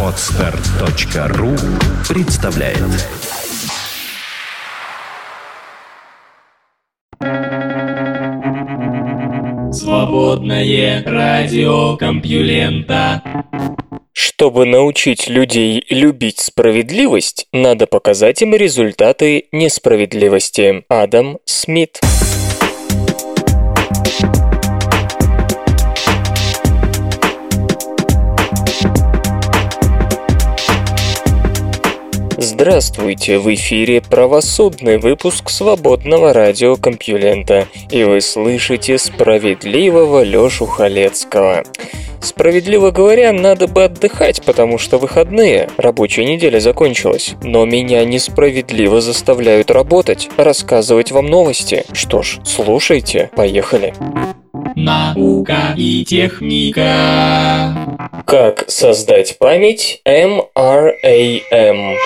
Отстар.ру представляет. Свободное радио Компьюлента. Чтобы научить людей любить справедливость, надо показать им результаты несправедливости. Адам Смит Здравствуйте, в эфире правосудный выпуск свободного радиокомпьюлента, и вы слышите справедливого Лёшу Халецкого. Справедливо говоря, надо бы отдыхать, потому что выходные, рабочая неделя закончилась. Но меня несправедливо заставляют работать, рассказывать вам новости. Что ж, слушайте, поехали. Наука и техника. Как создать память MRAM?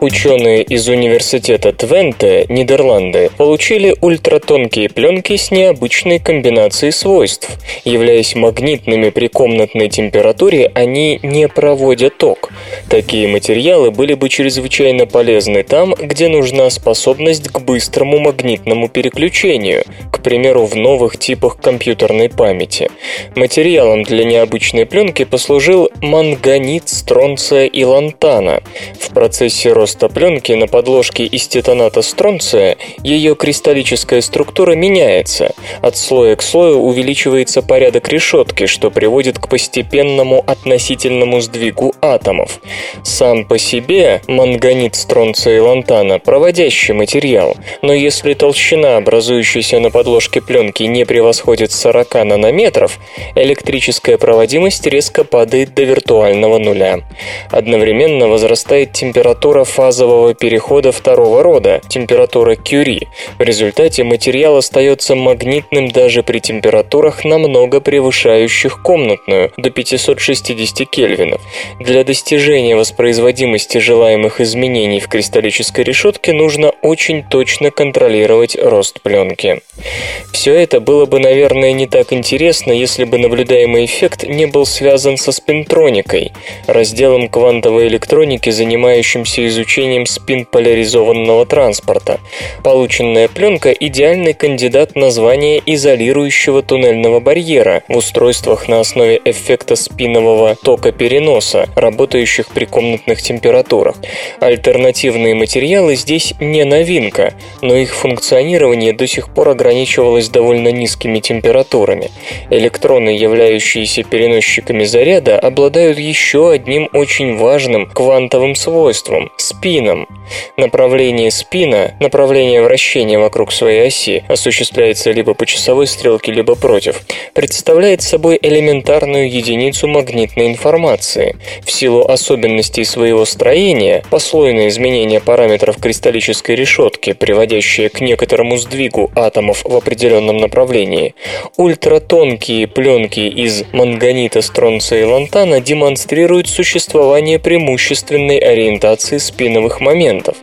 Ученые из университета Твенте, Нидерланды, получили ультратонкие пленки с необычной комбинацией свойств. Являясь магнитными при комнатной температуре, они не проводят ток. Такие материалы были бы чрезвычайно полезны там, где нужна способность к быстрому магнитному переключению, к примеру, в новых типах компьютерной памяти. Материалом для необычной пленки послужил манганит стронция и лантана. В процессе роста роста пленки на подложке из титаната стронция ее кристаллическая структура меняется. От слоя к слою увеличивается порядок решетки, что приводит к постепенному относительному сдвигу атомов. Сам по себе манганит стронция и лантана – проводящий материал, но если толщина, образующаяся на подложке пленки, не превосходит 40 нанометров, электрическая проводимость резко падает до виртуального нуля. Одновременно возрастает температура фазового перехода второго рода, температура Кюри. В результате материал остается магнитным даже при температурах, намного превышающих комнатную, до 560 кельвинов. Для достижения воспроизводимости желаемых изменений в кристаллической решетке нужно очень точно контролировать рост пленки. Все это было бы, наверное, не так интересно, если бы наблюдаемый эффект не был связан со спинтроникой, разделом квантовой электроники, занимающимся изучением изучением спин поляризованного транспорта. Полученная пленка – идеальный кандидат на звание изолирующего туннельного барьера в устройствах на основе эффекта спинового тока переноса, работающих при комнатных температурах. Альтернативные материалы здесь не новинка, но их функционирование до сих пор ограничивалось довольно низкими температурами. Электроны, являющиеся переносчиками заряда, обладают еще одним очень важным квантовым свойством – спином. Направление спина, направление вращения вокруг своей оси, осуществляется либо по часовой стрелке, либо против, представляет собой элементарную единицу магнитной информации. В силу особенностей своего строения, послойное изменение параметров кристаллической решетки, приводящее к некоторому сдвигу атомов в определенном направлении, ультратонкие пленки из манганита, стронция и лантана демонстрируют существование преимущественной ориентации спина спиновых моментов.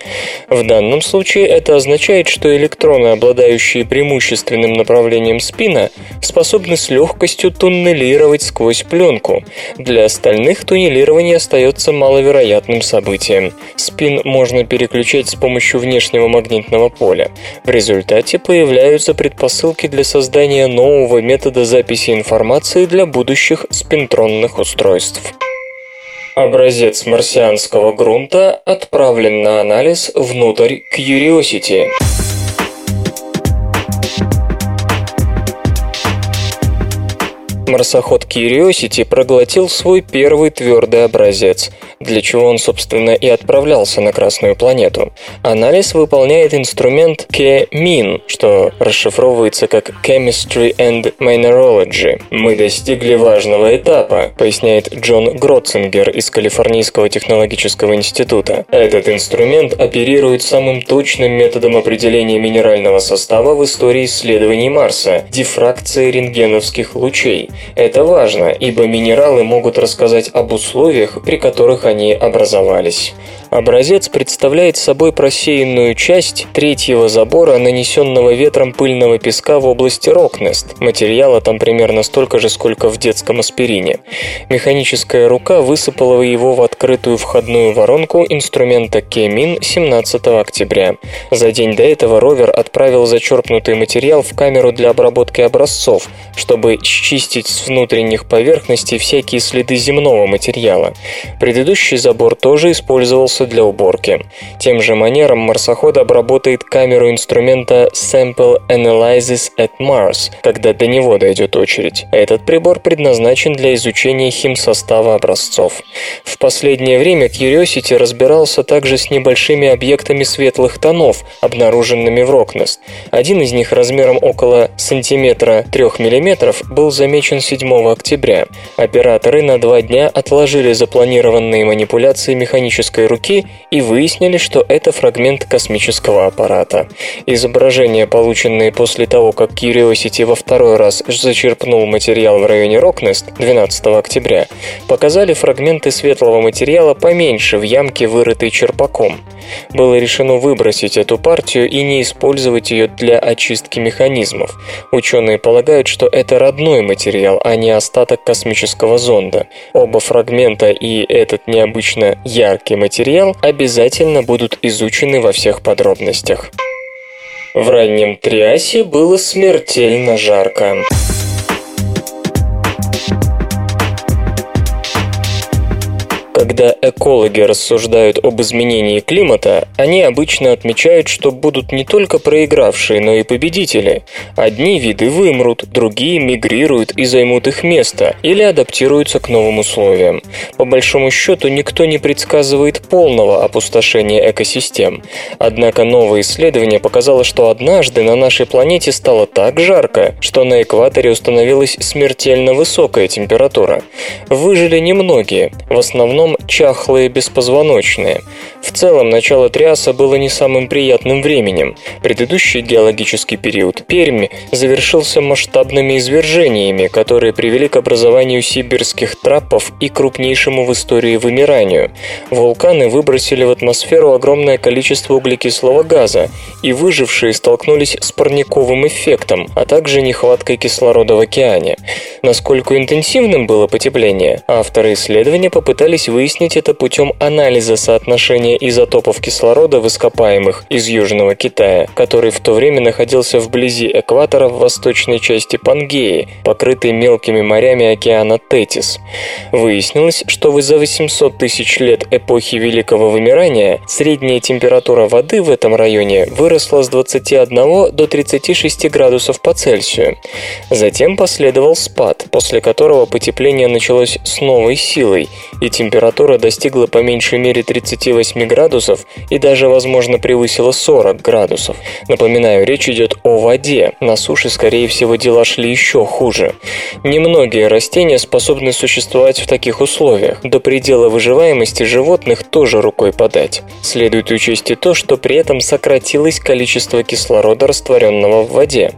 В данном случае это означает, что электроны, обладающие преимущественным направлением спина, способны с легкостью туннелировать сквозь пленку. Для остальных туннелирование остается маловероятным событием. Спин можно переключать с помощью внешнего магнитного поля. В результате появляются предпосылки для создания нового метода записи информации для будущих спинтронных устройств. Образец марсианского грунта отправлен на анализ внутрь Curiosity. Марсоход Curiosity проглотил свой первый твердый образец, для чего он, собственно, и отправлялся на Красную планету. Анализ выполняет инструмент KEMIN, что расшифровывается как Chemistry and Mineralogy. «Мы достигли важного этапа», поясняет Джон Гротцингер из Калифорнийского технологического института. Этот инструмент оперирует самым точным методом определения минерального состава в истории исследований Марса – дифракцией рентгеновских лучей. Это важно, ибо минералы могут рассказать об условиях, при которых они образовались. Образец представляет собой просеянную часть третьего забора, нанесенного ветром пыльного песка в области Рокнест. Материала там примерно столько же, сколько в детском аспирине. Механическая рука высыпала его в открытую входную воронку инструмента Кемин 17 октября. За день до этого ровер отправил зачерпнутый материал в камеру для обработки образцов, чтобы счистить с внутренних поверхностей всякие следы земного материала. Предыдущий забор тоже использовался для уборки. Тем же манером марсоход обработает камеру инструмента Sample Analysis at Mars, когда до него дойдет очередь. Этот прибор предназначен для изучения химсостава образцов. В последнее время Curiosity разбирался также с небольшими объектами светлых тонов, обнаруженными в Рокнест. Один из них размером около сантиметра 3 мм был замечен 7 октября. Операторы на два дня отложили запланированные манипуляции механической руки и выяснили, что это фрагмент космического аппарата. Изображения, полученные после того, как Curiosity во второй раз зачерпнул материал в районе Рокнест 12 октября, показали фрагменты светлого материала поменьше в ямке, вырытой черпаком. Было решено выбросить эту партию и не использовать ее для очистки механизмов. Ученые полагают, что это родной материал, а не остаток космического зонда. Оба фрагмента и этот необычно яркий материал обязательно будут изучены во всех подробностях. В раннем Триасе было смертельно жарко. Когда экологи рассуждают об изменении климата, они обычно отмечают, что будут не только проигравшие, но и победители. Одни виды вымрут, другие мигрируют и займут их место или адаптируются к новым условиям. По большому счету, никто не предсказывает полного опустошения экосистем. Однако новое исследование показало, что однажды на нашей планете стало так жарко, что на экваторе установилась смертельно высокая температура. Выжили немногие, в основном основном чахлые беспозвоночные. В целом, начало Триаса было не самым приятным временем. Предыдущий геологический период Перми завершился масштабными извержениями, которые привели к образованию сибирских трапов и крупнейшему в истории вымиранию. Вулканы выбросили в атмосферу огромное количество углекислого газа, и выжившие столкнулись с парниковым эффектом, а также нехваткой кислорода в океане. Насколько интенсивным было потепление, авторы исследования попытались выяснить это путем анализа соотношения изотопов кислорода в ископаемых из Южного Китая, который в то время находился вблизи экватора в восточной части Пангеи, покрытой мелкими морями океана Тетис. Выяснилось, что за 800 тысяч лет эпохи Великого Вымирания средняя температура воды в этом районе выросла с 21 до 36 градусов по Цельсию. Затем последовал спад, после которого потепление началось с новой силой, и температура температура достигла по меньшей мере 38 градусов и даже, возможно, превысила 40 градусов. Напоминаю, речь идет о воде. На суше, скорее всего, дела шли еще хуже. Немногие растения способны существовать в таких условиях. До предела выживаемости животных тоже рукой подать. Следует учесть и то, что при этом сократилось количество кислорода, растворенного в воде.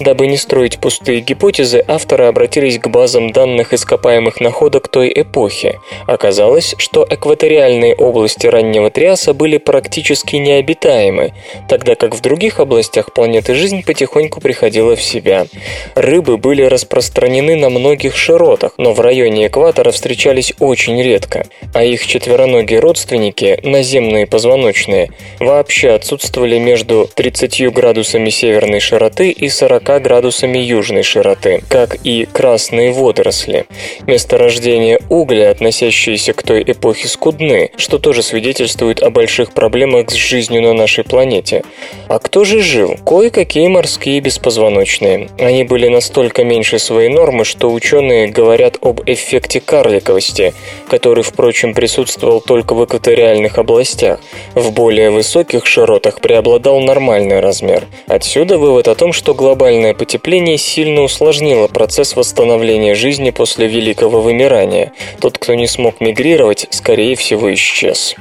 Дабы не строить пустые гипотезы, авторы обратились к базам данных ископаемых находок той эпохи. Оказалось, Оказалось, что экваториальные области раннего Триаса были практически необитаемы, тогда как в других областях планеты жизнь потихоньку приходила в себя. Рыбы были распространены на многих широтах, но в районе экватора встречались очень редко, а их четвероногие родственники, наземные позвоночные, вообще отсутствовали между 30 градусами северной широты и 40 градусами южной широты, как и красные водоросли. Месторождения угля, относящиеся к той эпохе скудны, что тоже свидетельствует о больших проблемах с жизнью на нашей планете. А кто же жил? Кое-какие морские беспозвоночные. Они были настолько меньше своей нормы, что ученые говорят об эффекте карликовости, который, впрочем, присутствовал только в экваториальных областях. В более высоких широтах преобладал нормальный размер. Отсюда вывод о том, что глобальное потепление сильно усложнило процесс восстановления жизни после Великого вымирания. Тот, кто не смог мигрировать, мигрировать, скорее всего, исчез.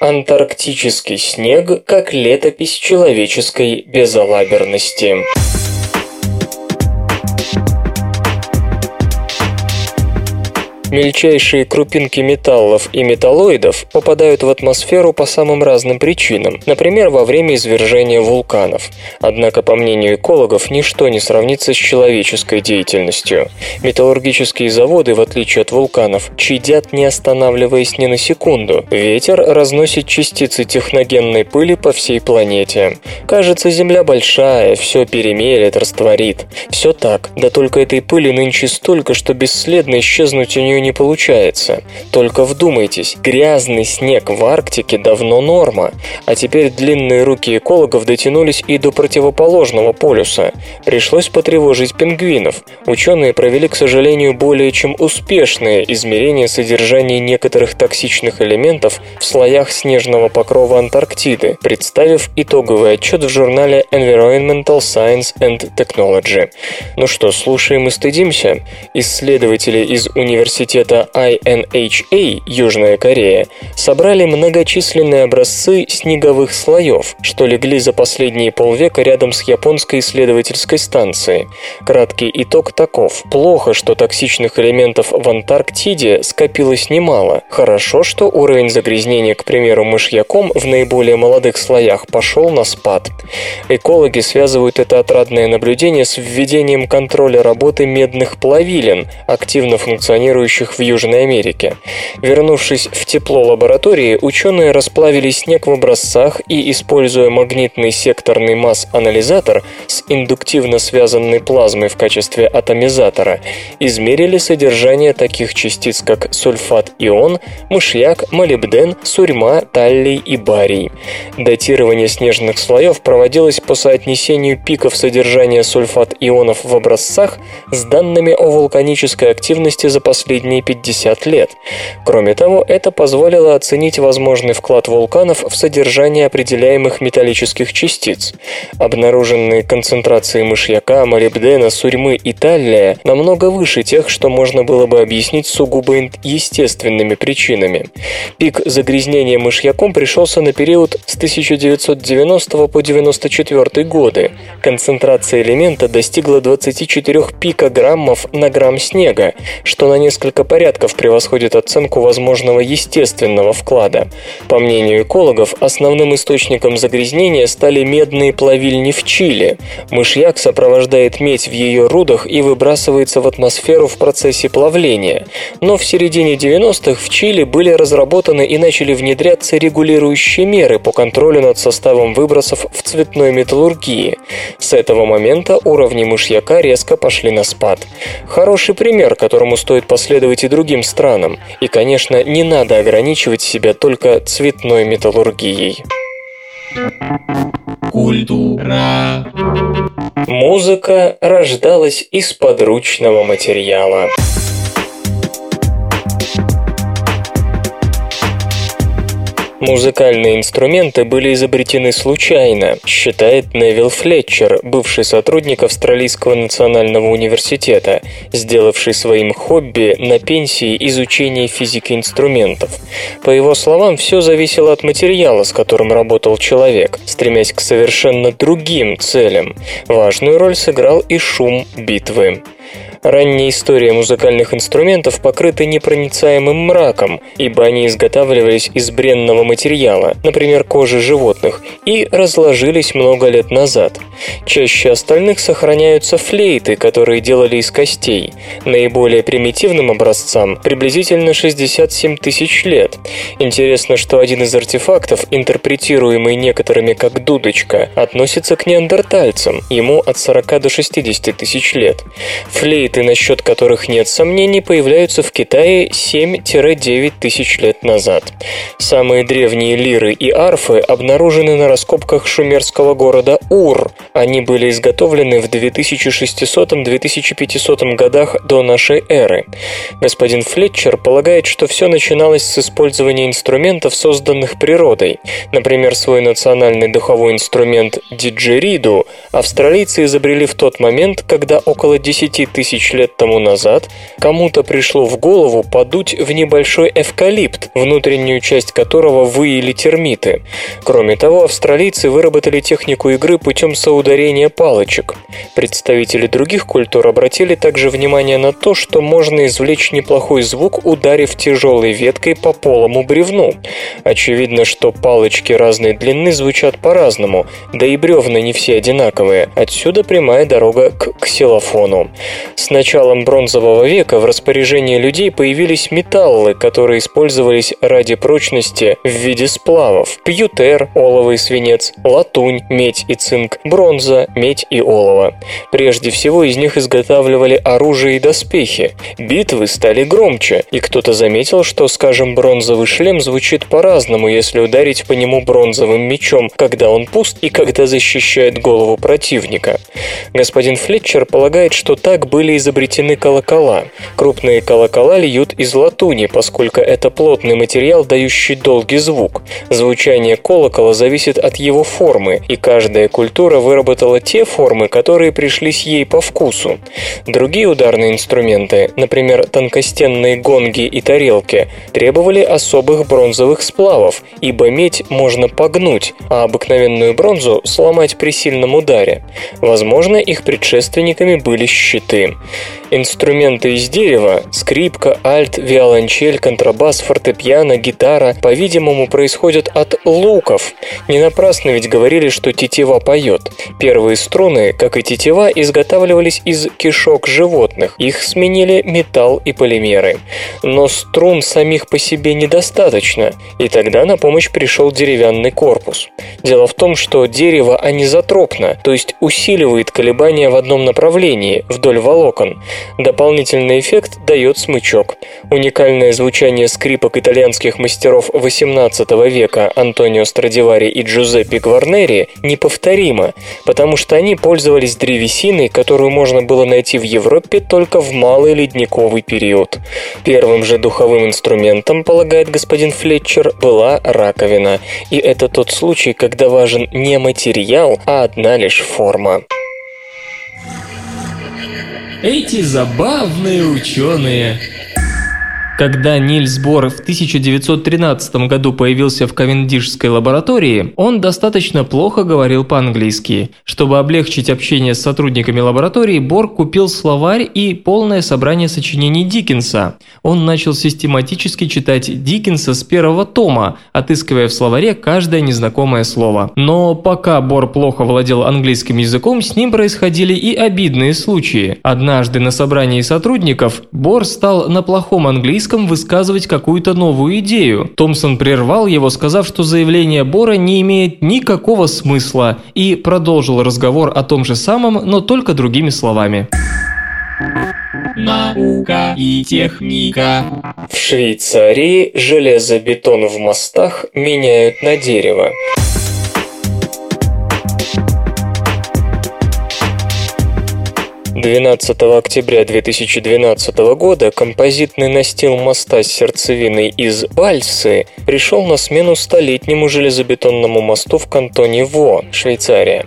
Антарктический снег как летопись человеческой безалаберности. Мельчайшие крупинки металлов и металлоидов попадают в атмосферу по самым разным причинам, например, во время извержения вулканов. Однако, по мнению экологов, ничто не сравнится с человеческой деятельностью. Металлургические заводы, в отличие от вулканов, чадят не останавливаясь ни на секунду. Ветер разносит частицы техногенной пыли по всей планете. Кажется, Земля большая, все перемелет, растворит. Все так, да только этой пыли нынче столько, что бесследно исчезнуть у нее не получается. Только вдумайтесь, грязный снег в Арктике давно норма, а теперь длинные руки экологов дотянулись и до противоположного полюса. Пришлось потревожить пингвинов. Ученые провели, к сожалению, более чем успешные измерения содержания некоторых токсичных элементов в слоях снежного покрова Антарктиды, представив итоговый отчет в журнале Environmental Science and Technology. Ну что, слушаем и стыдимся? Исследователи из университета INHA, Южная Корея, собрали многочисленные образцы снеговых слоев, что легли за последние полвека рядом с японской исследовательской станцией. Краткий итог таков. Плохо, что токсичных элементов в Антарктиде скопилось немало. Хорошо, что уровень загрязнения, к примеру, мышьяком в наиболее молодых слоях пошел на спад. Экологи связывают это отрадное наблюдение с введением контроля работы медных плавилин, активно функционирующих в Южной Америке. Вернувшись в тепло лаборатории, ученые расплавили снег в образцах и, используя магнитный секторный масс-анализатор с индуктивно связанной плазмой в качестве атомизатора, измерили содержание таких частиц, как сульфат-ион, мышьяк, молибден, сурьма, таллий и барий. Датирование снежных слоев проводилось по соотнесению пиков содержания сульфат-ионов в образцах с данными о вулканической активности за последние 50 лет. Кроме того, это позволило оценить возможный вклад вулканов в содержание определяемых металлических частиц. Обнаруженные концентрации мышьяка, молибдена, сурьмы и таллия намного выше тех, что можно было бы объяснить сугубо естественными причинами. Пик загрязнения мышьяком пришелся на период с 1990 по 1994 годы. Концентрация элемента достигла 24 пикограммов на грамм снега, что на несколько порядков превосходит оценку возможного естественного вклада. По мнению экологов, основным источником загрязнения стали медные плавильни в Чили. Мышьяк сопровождает медь в ее рудах и выбрасывается в атмосферу в процессе плавления. Но в середине 90-х в Чили были разработаны и начали внедряться регулирующие меры по контролю над составом выбросов в цветной металлургии. С этого момента уровни мышьяка резко пошли на спад. Хороший пример, которому стоит последовать и другим странам. И, конечно, не надо ограничивать себя только цветной металлургией. Культура. Музыка рождалась из подручного материала. Музыкальные инструменты были изобретены случайно, считает Невил Флетчер, бывший сотрудник Австралийского национального университета, сделавший своим хобби на пенсии изучение физики инструментов. По его словам, все зависело от материала, с которым работал человек, стремясь к совершенно другим целям. Важную роль сыграл и шум битвы. Ранняя история музыкальных инструментов покрыта непроницаемым мраком, ибо они изготавливались из бренного материала, например, кожи животных, и разложились много лет назад. Чаще остальных сохраняются флейты, которые делали из костей. Наиболее примитивным образцам приблизительно 67 тысяч лет. Интересно, что один из артефактов, интерпретируемый некоторыми как дудочка, относится к неандертальцам, ему от 40 до 60 тысяч лет. Флейт флейты, насчет которых нет сомнений, появляются в Китае 7-9 тысяч лет назад. Самые древние лиры и арфы обнаружены на раскопках шумерского города Ур. Они были изготовлены в 2600-2500 годах до нашей эры. Господин Флетчер полагает, что все начиналось с использования инструментов, созданных природой. Например, свой национальный духовой инструмент диджериду австралийцы изобрели в тот момент, когда около 10 тысяч тысяч лет тому назад кому-то пришло в голову подуть в небольшой эвкалипт, внутреннюю часть которого выили термиты. Кроме того, австралийцы выработали технику игры путем соударения палочек. Представители других культур обратили также внимание на то, что можно извлечь неплохой звук, ударив тяжелой веткой по полому бревну. Очевидно, что палочки разной длины звучат по-разному, да и бревна не все одинаковые. Отсюда прямая дорога к ксилофону. С началом бронзового века в распоряжении людей появились металлы, которые использовались ради прочности в виде сплавов. Пьютер, олово и свинец, латунь, медь и цинк, бронза, медь и олово. Прежде всего из них изготавливали оружие и доспехи. Битвы стали громче, и кто-то заметил, что, скажем, бронзовый шлем звучит по-разному, если ударить по нему бронзовым мечом, когда он пуст и когда защищает голову противника. Господин Флетчер полагает, что так были изобретены колокола. Крупные колокола льют из латуни, поскольку это плотный материал, дающий долгий звук. Звучание колокола зависит от его формы, и каждая культура выработала те формы, которые пришлись ей по вкусу. Другие ударные инструменты, например, тонкостенные гонги и тарелки, требовали особых бронзовых сплавов, ибо медь можно погнуть, а обыкновенную бронзу сломать при сильном ударе. Возможно, их предшественниками были щиты. Инструменты из дерева – скрипка, альт, виолончель, контрабас, фортепиано, гитара – по-видимому, происходят от луков. Не напрасно ведь говорили, что тетива поет. Первые струны, как и тетива, изготавливались из кишок животных. Их сменили металл и полимеры. Но струн самих по себе недостаточно, и тогда на помощь пришел деревянный корпус. Дело в том, что дерево анизотропно, то есть усиливает колебания в одном направлении, вдоль волокон. Дополнительный эффект дает смычок. Уникальное звучание скрипок итальянских мастеров XVIII века Антонио Страдивари и Джузеппе Гварнери неповторимо, потому что они пользовались древесиной, которую можно было найти в Европе только в малый ледниковый период. Первым же духовым инструментом, полагает господин Флетчер, была раковина. И это тот случай, когда важен не материал, а одна лишь форма. Эти забавные ученые. Когда Нильс Бор в 1913 году появился в Ковендишской лаборатории, он достаточно плохо говорил по-английски. Чтобы облегчить общение с сотрудниками лаборатории, Бор купил словарь и полное собрание сочинений Диккенса. Он начал систематически читать Диккенса с первого тома, отыскивая в словаре каждое незнакомое слово. Но пока Бор плохо владел английским языком, с ним происходили и обидные случаи. Однажды на собрании сотрудников Бор стал на плохом английском английском высказывать какую-то новую идею. Томпсон прервал его, сказав, что заявление Бора не имеет никакого смысла, и продолжил разговор о том же самом, но только другими словами. Наука и техника. В Швейцарии железобетон в мостах меняют на дерево. 12 октября 2012 года композитный настил моста с сердцевиной из Бальсы пришел на смену столетнему железобетонному мосту в кантоне Во, Швейцария.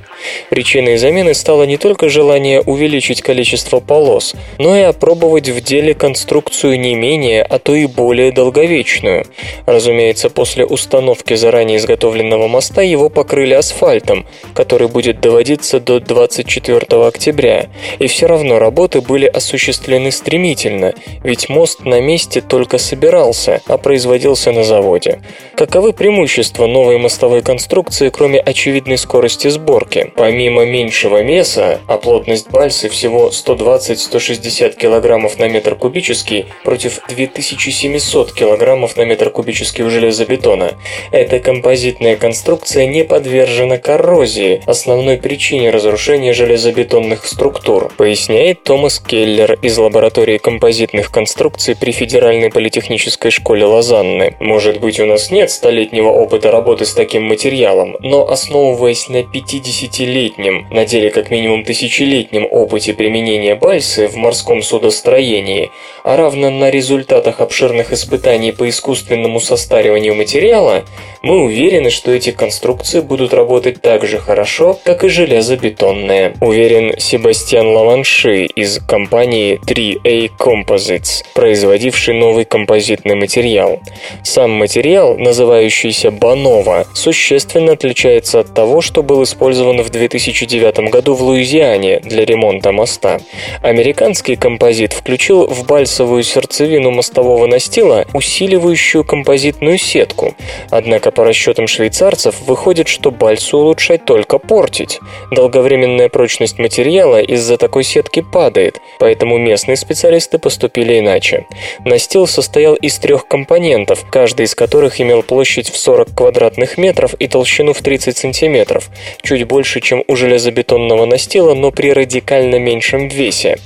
Причиной замены стало не только желание увеличить количество полос, но и опробовать в деле конструкцию не менее, а то и более долговечную. Разумеется, после установки заранее изготовленного моста его покрыли асфальтом, который будет доводиться до 24 октября, и все равно работы были осуществлены стремительно, ведь мост на месте только собирался, а производился на заводе. Каковы преимущества новой мостовой конструкции, кроме очевидной скорости сборки? Помимо меньшего веса, а плотность бальсы всего 120-160 кг на метр кубический против 2700 кг на метр кубический у железобетона, эта композитная конструкция не подвержена коррозии, основной причине разрушения железобетонных структур поясняет Томас Келлер из лаборатории композитных конструкций при Федеральной политехнической школе Лозанны. Может быть, у нас нет столетнего опыта работы с таким материалом, но основываясь на 50-летнем, на деле как минимум тысячелетнем опыте применения бальсы в морском судостроении, а равно на результатах обширных испытаний по искусственному состариванию материала, Мы уверены, что эти конструкции будут работать так же хорошо, как и железобетонные, уверен Себастьян Лаванши из компании 3A Composites, производивший новый композитный материал. Сам материал, называющийся Банова, существенно отличается от того, что был использован в 2009 году в Луизиане для ремонта моста. Американский композит включил в бальсовую сердцевину мостового настила усиливающую композитную сетку. Однако по расчетам швейцарцев выходит, что бальсу улучшать только портить. Долговременная прочность материала из-за такой сетки падает, поэтому местные специалисты поступили иначе. Настил состоял из трех компонентов, каждый из которых имел площадь в 40 квадратных метров и толщину в 30 сантиметров, чуть больше, чем у железобетонного настила, но при радикально меньшем весе.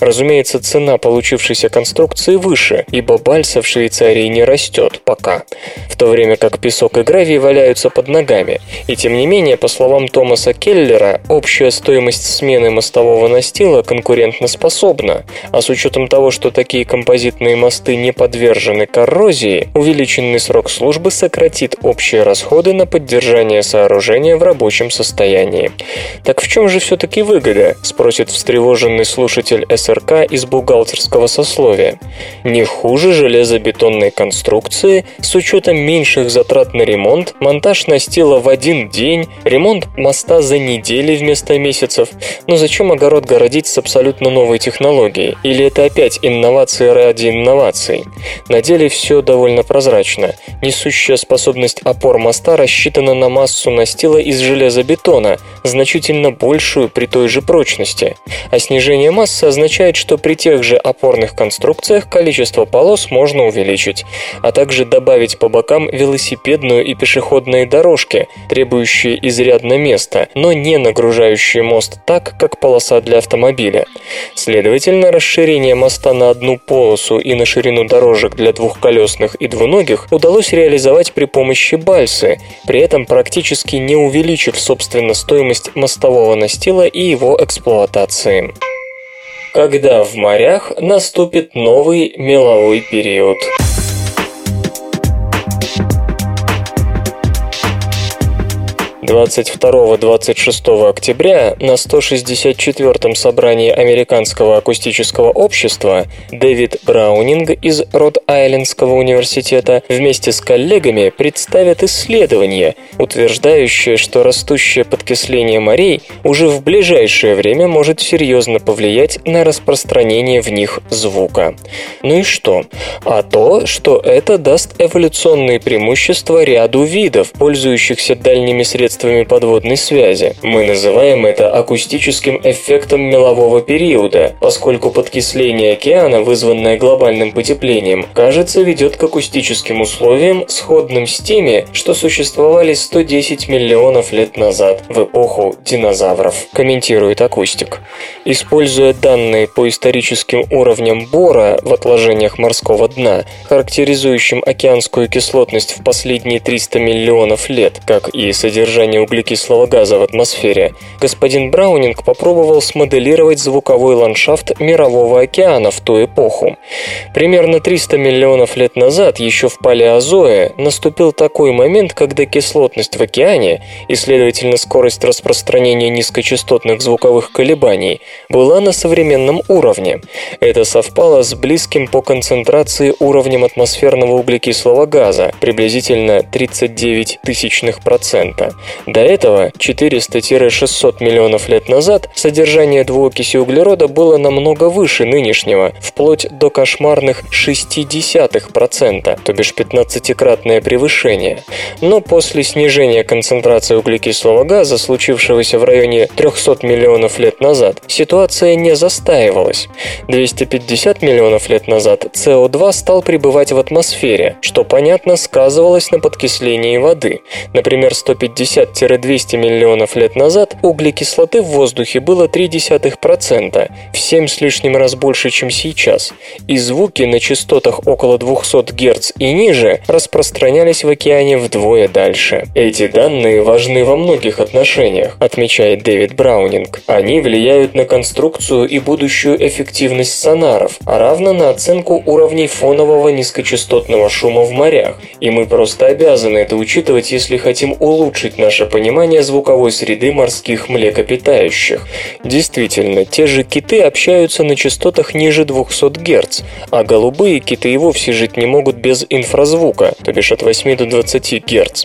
Разумеется, цена получившейся конструкции выше, ибо бальса в Швейцарии не растет пока, в то время как песок и гравий валяются под ногами. И тем не менее, по словам Томаса Келлера, общая стоимость смены мостового настила конкурентоспособна, а с учетом того, что такие композитные мосты не подвержены коррозии, увеличенный срок службы сократит общие расходы на поддержание сооружения в рабочем состоянии. Так в чем же все-таки выгода? спросит встревоженный слушатель СРК из бухгалтерского сословия. Не хуже железобетонной конструкции с учетом меньших затрат на ремонт, монтаж настила в один день, ремонт моста за недели вместо месяцев. Но зачем огород городить с абсолютно новой технологией? Или это опять инновации ради инноваций? На деле все довольно прозрачно. Несущая способность опор моста рассчитана на массу настила из железобетона, значительно большую при той же прочности. А снижение массы означает, что при тех же опорных конструкциях количество полос можно увеличить, а также добавить по бокам велосипедную и пешеходные дорожки, требующие изрядно места, но не нагружающие мост так, как полоса для автомобиля. Следовательно, расширение моста на одну полосу и на ширину дорожек для двухколесных и двуногих удалось реализовать при помощи бальсы, при этом практически не увеличив собственно стоимость мостового настила и его эксплуатации. Когда в морях наступит новый меловой период. 22-26 октября на 164-м собрании Американского акустического общества Дэвид Браунинг из Род-Айлендского университета вместе с коллегами представят исследование, утверждающее, что растущее подкисление морей уже в ближайшее время может серьезно повлиять на распространение в них звука. Ну и что? А то, что это даст эволюционные преимущества ряду видов, пользующихся дальними средствами средствами подводной связи. Мы называем это акустическим эффектом мелового периода, поскольку подкисление океана, вызванное глобальным потеплением, кажется ведет к акустическим условиям, сходным с теми, что существовали 110 миллионов лет назад, в эпоху динозавров, комментирует акустик. Используя данные по историческим уровням бора в отложениях морского дна, характеризующим океанскую кислотность в последние 300 миллионов лет, как и содержание содержания углекислого газа в атмосфере, господин Браунинг попробовал смоделировать звуковой ландшафт Мирового океана в ту эпоху. Примерно 300 миллионов лет назад, еще в палеозое, наступил такой момент, когда кислотность в океане и, следовательно, скорость распространения низкочастотных звуковых колебаний была на современном уровне. Это совпало с близким по концентрации уровнем атмосферного углекислого газа, приблизительно 39 тысячных процента. До этого, 400-600 миллионов лет назад, содержание двуокиси углерода было намного выше нынешнего, вплоть до кошмарных 0,6%, то бишь 15-кратное превышение. Но после снижения концентрации углекислого газа, случившегося в районе 300 миллионов лет назад, ситуация не застаивалась. 250 миллионов лет назад СО2 стал пребывать в атмосфере, что, понятно, сказывалось на подкислении воды. Например, 150 150-200 миллионов лет назад углекислоты в воздухе было 0,3%, в 7 с лишним раз больше, чем сейчас, и звуки на частотах около 200 Гц и ниже распространялись в океане вдвое дальше. Эти данные важны во многих отношениях, отмечает Дэвид Браунинг. Они влияют на конструкцию и будущую эффективность сонаров, а равно на оценку уровней фонового низкочастотного шума в морях, и мы просто обязаны это учитывать, если хотим улучшить наше понимание звуковой среды морских млекопитающих. Действительно, те же киты общаются на частотах ниже 200 Гц, а голубые киты и вовсе жить не могут без инфразвука, то бишь от 8 до 20 Гц.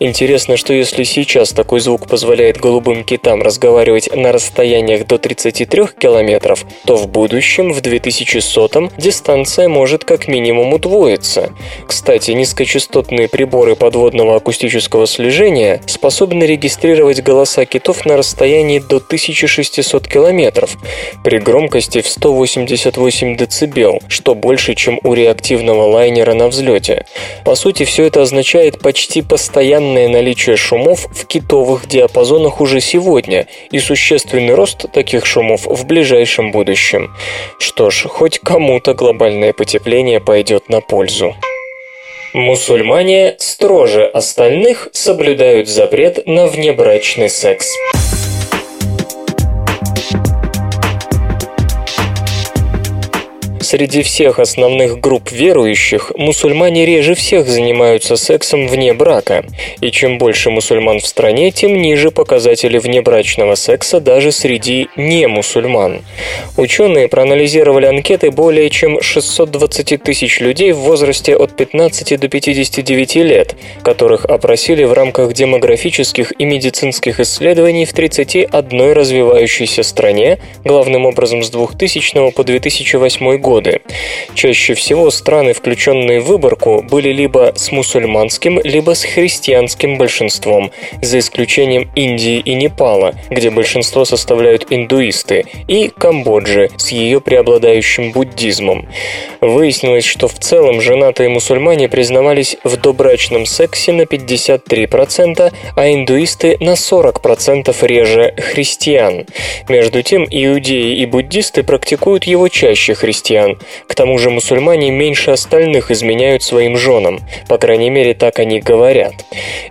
Интересно, что если сейчас такой звук позволяет голубым китам разговаривать на расстояниях до 33 километров, то в будущем, в 2100-м, дистанция может как минимум удвоиться. Кстати, низкочастотные приборы подводного акустического слежения способны регистрировать голоса китов на расстоянии до 1600 километров при громкости в 188 дБ, что больше, чем у реактивного лайнера на взлете. По сути, все это означает почти постоянное наличие шумов в китовых диапазонах уже сегодня и существенный рост таких шумов в ближайшем будущем. Что ж, хоть кому-то глобальное потепление пойдет на пользу. Мусульмане строже остальных соблюдают запрет на внебрачный секс. Среди всех основных групп верующих мусульмане реже всех занимаются сексом вне брака, и чем больше мусульман в стране, тем ниже показатели внебрачного секса даже среди не-мусульман. Ученые проанализировали анкеты более чем 620 тысяч людей в возрасте от 15 до 59 лет, которых опросили в рамках демографических и медицинских исследований в 31 развивающейся стране, главным образом с 2000 по 2008 год годы. Чаще всего страны, включенные в выборку, были либо с мусульманским, либо с христианским большинством, за исключением Индии и Непала, где большинство составляют индуисты, и Камбоджи с ее преобладающим буддизмом. Выяснилось, что в целом женатые мусульмане признавались в добрачном сексе на 53%, а индуисты на 40% реже христиан. Между тем, иудеи и буддисты практикуют его чаще христиан, христиан. К тому же мусульмане меньше остальных изменяют своим женам. По крайней мере, так они говорят.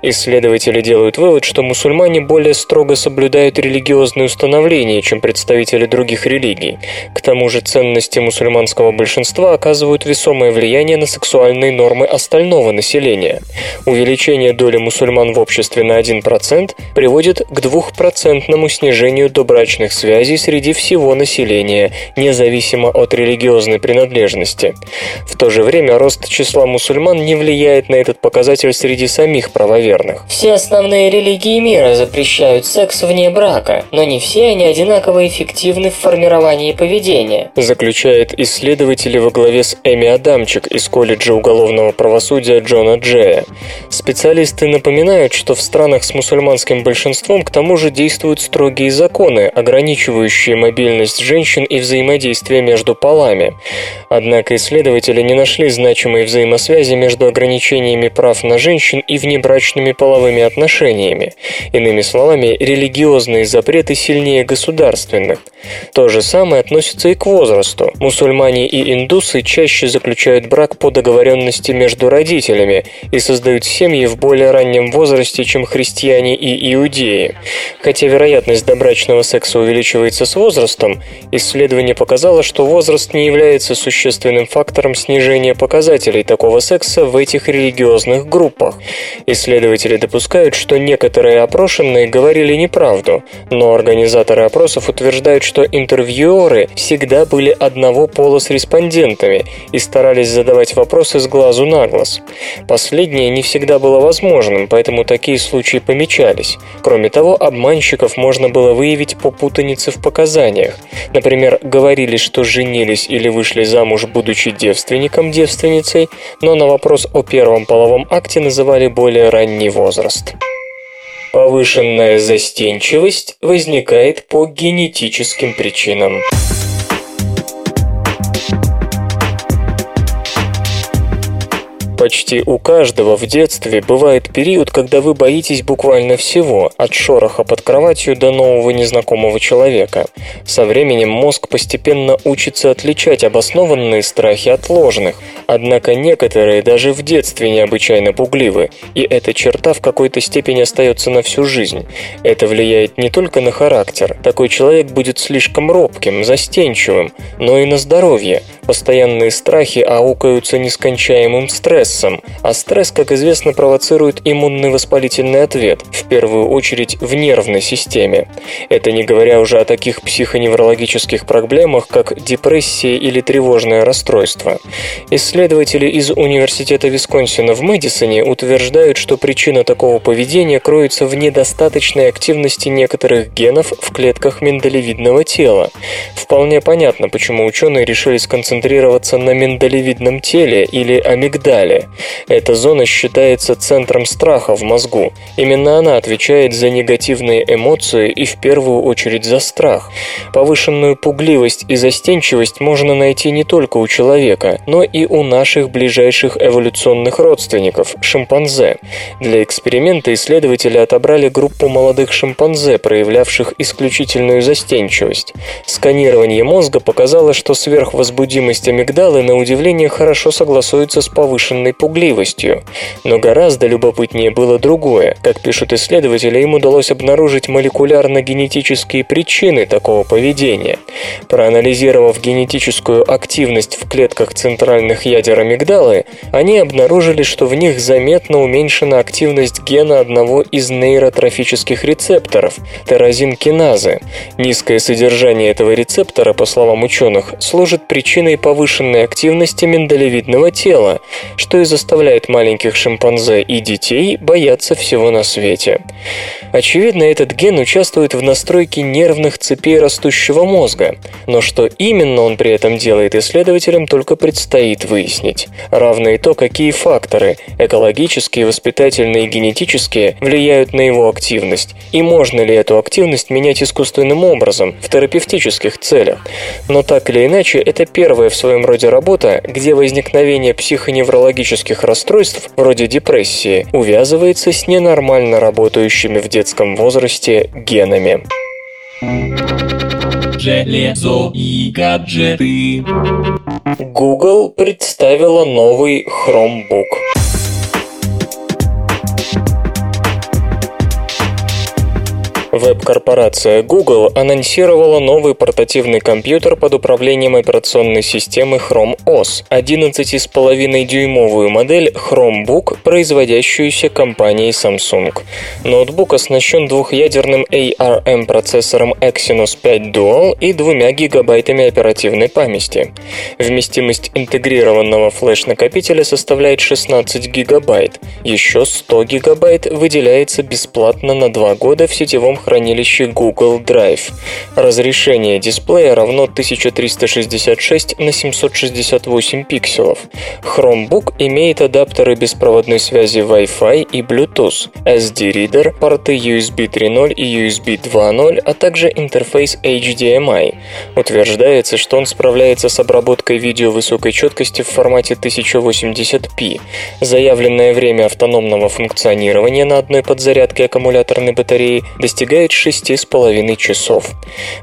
Исследователи делают вывод, что мусульмане более строго соблюдают религиозные установления, чем представители других религий. К тому же ценности мусульманского большинства оказывают весомое влияние на сексуальные нормы остального населения. Увеличение доли мусульман в обществе на 1% приводит к двухпроцентному снижению добрачных связей среди всего населения, независимо от религиозных религиозной принадлежности. В то же время рост числа мусульман не влияет на этот показатель среди самих правоверных. Все основные религии мира запрещают секс вне брака, но не все они одинаково эффективны в формировании поведения. Заключает исследователи во главе с Эми Адамчик из колледжа уголовного правосудия Джона Джея. Специалисты напоминают, что в странах с мусульманским большинством к тому же действуют строгие законы, ограничивающие мобильность женщин и взаимодействие между полами. Однако исследователи не нашли значимой взаимосвязи между ограничениями прав на женщин и внебрачными половыми отношениями. Иными словами, религиозные запреты сильнее государственных. То же самое относится и к возрасту. Мусульмане и индусы чаще заключают брак по договоренности между родителями и создают семьи в более раннем возрасте, чем христиане и иудеи. Хотя вероятность добрачного секса увеличивается с возрастом, исследование показало, что возраст не является существенным фактором снижения показателей такого секса в этих религиозных группах. Исследователи допускают, что некоторые опрошенные говорили неправду, но организаторы опросов утверждают, что интервьюеры всегда были одного пола с респондентами и старались задавать вопросы с глазу на глаз. Последнее не всегда было возможным, поэтому такие случаи помечались. Кроме того, обманщиков можно было выявить по путанице в показаниях. Например, говорили, что женились или вышли замуж, будучи девственником-девственницей, но на вопрос о первом половом акте называли более ранний возраст. Повышенная застенчивость возникает по генетическим причинам. Почти у каждого в детстве бывает период, когда вы боитесь буквально всего, от шороха под кроватью до нового незнакомого человека. Со временем мозг постепенно учится отличать обоснованные страхи от ложных, однако некоторые даже в детстве необычайно пугливы, и эта черта в какой-то степени остается на всю жизнь. Это влияет не только на характер, такой человек будет слишком робким, застенчивым, но и на здоровье. Постоянные страхи аукаются нескончаемым стрессом, а стресс, как известно, провоцирует иммунный воспалительный ответ, в первую очередь в нервной системе. Это не говоря уже о таких психоневрологических проблемах, как депрессия или тревожное расстройство. Исследователи из Университета Висконсина в Мэдисоне утверждают, что причина такого поведения кроется в недостаточной активности некоторых генов в клетках миндалевидного тела. Вполне понятно, почему ученые решили сконцентрироваться на миндалевидном теле или амигдале. Эта зона считается центром страха в мозгу. Именно она отвечает за негативные эмоции и в первую очередь за страх. Повышенную пугливость и застенчивость можно найти не только у человека, но и у наших ближайших эволюционных родственников – шимпанзе. Для эксперимента исследователи отобрали группу молодых шимпанзе, проявлявших исключительную застенчивость. Сканирование мозга показало, что сверхвозбудимость амигдалы на удивление хорошо согласуется с повышенной пугливостью. Но гораздо любопытнее было другое. Как пишут исследователи, им удалось обнаружить молекулярно-генетические причины такого поведения. Проанализировав генетическую активность в клетках центральных ядер амигдалы, они обнаружили, что в них заметно уменьшена активность гена одного из нейротрофических рецепторов – терозинкиназы. Низкое содержание этого рецептора, по словам ученых, служит причиной повышенной активности миндалевидного тела, что и заставляет маленьких шимпанзе и детей бояться всего на свете. Очевидно, этот ген участвует в настройке нервных цепей растущего мозга, но что именно он при этом делает исследователям, только предстоит выяснить. Равно и то, какие факторы – экологические, воспитательные и генетические – влияют на его активность, и можно ли эту активность менять искусственным образом, в терапевтических целях. Но так или иначе, это первая в своем роде работа, где возникновение психоневрологических расстройств, вроде депрессии, увязывается с ненормально работающими в детском возрасте генами. Железо и гаджеты. Google представила новый Chromebook. Веб-корпорация Google анонсировала новый портативный компьютер под управлением операционной системы Chrome OS, 11,5-дюймовую модель Chromebook, производящуюся компанией Samsung. Ноутбук оснащен двухъядерным ARM процессором Exynos 5 Dual и двумя гигабайтами оперативной памяти. Вместимость интегрированного флеш-накопителя составляет 16 гигабайт. Еще 100 гигабайт выделяется бесплатно на 2 года в сетевом хранилище Google Drive. Разрешение дисплея равно 1366 на 768 пикселов. Chromebook имеет адаптеры беспроводной связи Wi-Fi и Bluetooth, SD-ридер, порты USB 3.0 и USB 2.0, а также интерфейс HDMI. Утверждается, что он справляется с обработкой видео высокой четкости в формате 1080p. Заявленное время автономного функционирования на одной подзарядке аккумуляторной батареи достигает достигает 6,5 часов.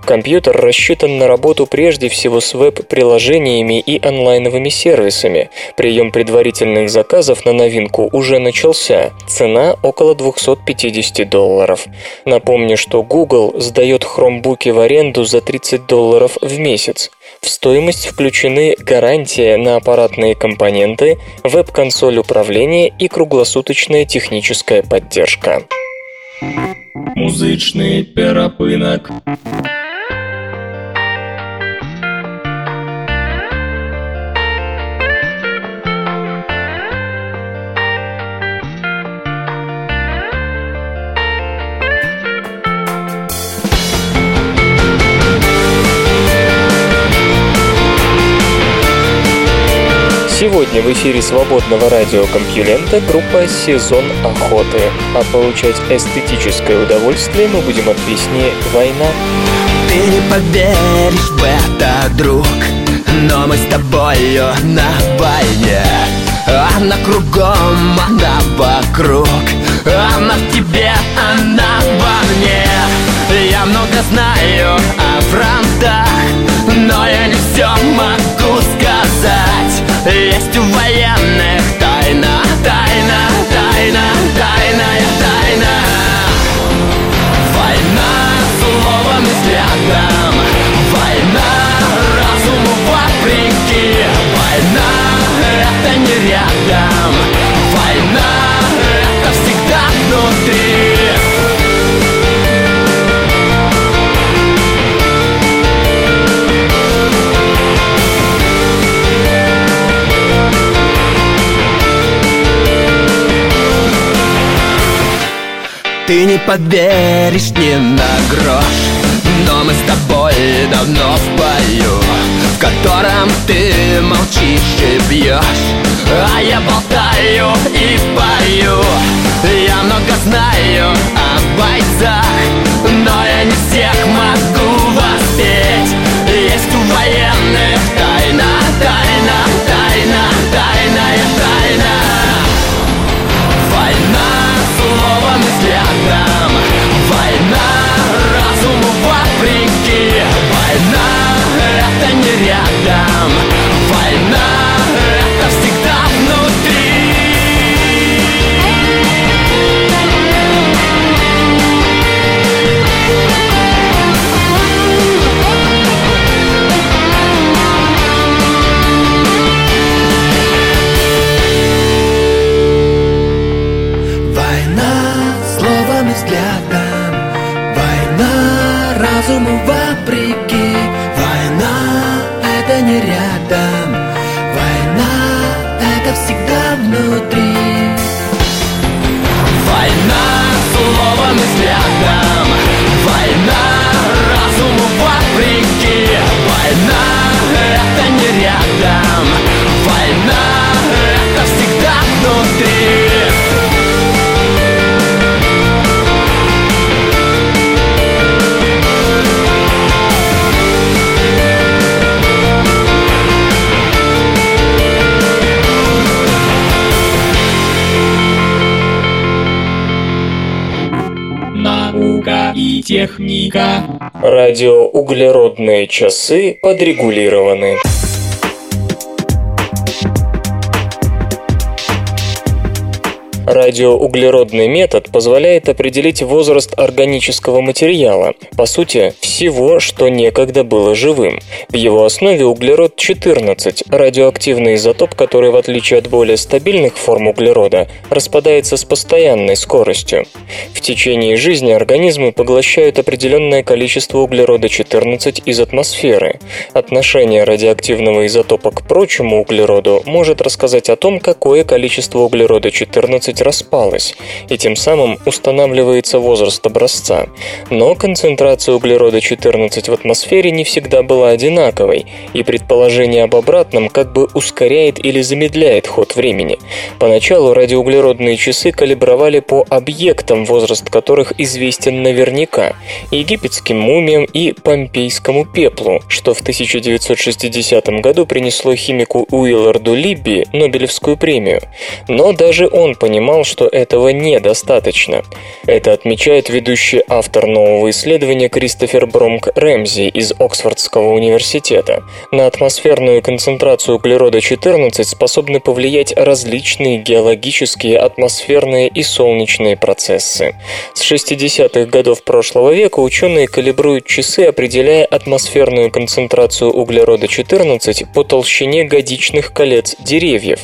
Компьютер рассчитан на работу прежде всего с веб-приложениями и онлайновыми сервисами. Прием предварительных заказов на новинку уже начался. Цена около 250 долларов. Напомню, что Google сдает хромбуки в аренду за 30 долларов в месяц. В стоимость включены гарантия на аппаратные компоненты, веб-консоль управления и круглосуточная техническая поддержка. Музичний перепинок. Сегодня в эфире свободного радиокомпьюлента группа «Сезон охоты». А получать эстетическое удовольствие мы будем от песни «Война». Ты не поверишь в это, друг Но мы с тобою на войне Она кругом, она вокруг Она в тебе, она во мне Я много знаю о фронтах Но я не все могу сказать Есть у Ты не поверишь ни на грош. Но мы с тобой давно в бою В котором ты молчишь и бьешь А я болтаю и пою Я много знаю Наука и техника. Радиоуглеродные часы подрегулированы. Радиоуглеродный метод позволяет определить возраст органического материала, по сути, всего, что некогда было живым. В его основе углерод-14, радиоактивный изотоп, который, в отличие от более стабильных форм углерода, распадается с постоянной скоростью. В течение жизни организмы поглощают определенное количество углерода-14 из атмосферы. Отношение радиоактивного изотопа к прочему углероду может рассказать о том, какое количество углерода-14 распалось, и тем самым устанавливается возраст образца. Но концентрация углерода-14 в атмосфере не всегда была одинаковой, и предположение об обратном как бы ускоряет или замедляет ход времени. Поначалу радиоуглеродные часы калибровали по объектам, возраст которых известен наверняка – египетским мумиям и помпейскому пеплу, что в 1960 году принесло химику Уилларду Либби Нобелевскую премию. Но даже он понимал, что этого недостаточно. Это отмечает ведущий автор нового исследования Кристофер Бромк Рэмзи из Оксфордского университета. На атмосферную концентрацию углерода-14 способны повлиять различные геологические, атмосферные и солнечные процессы. С 60-х годов прошлого века ученые калибруют часы, определяя атмосферную концентрацию углерода-14 по толщине годичных колец деревьев.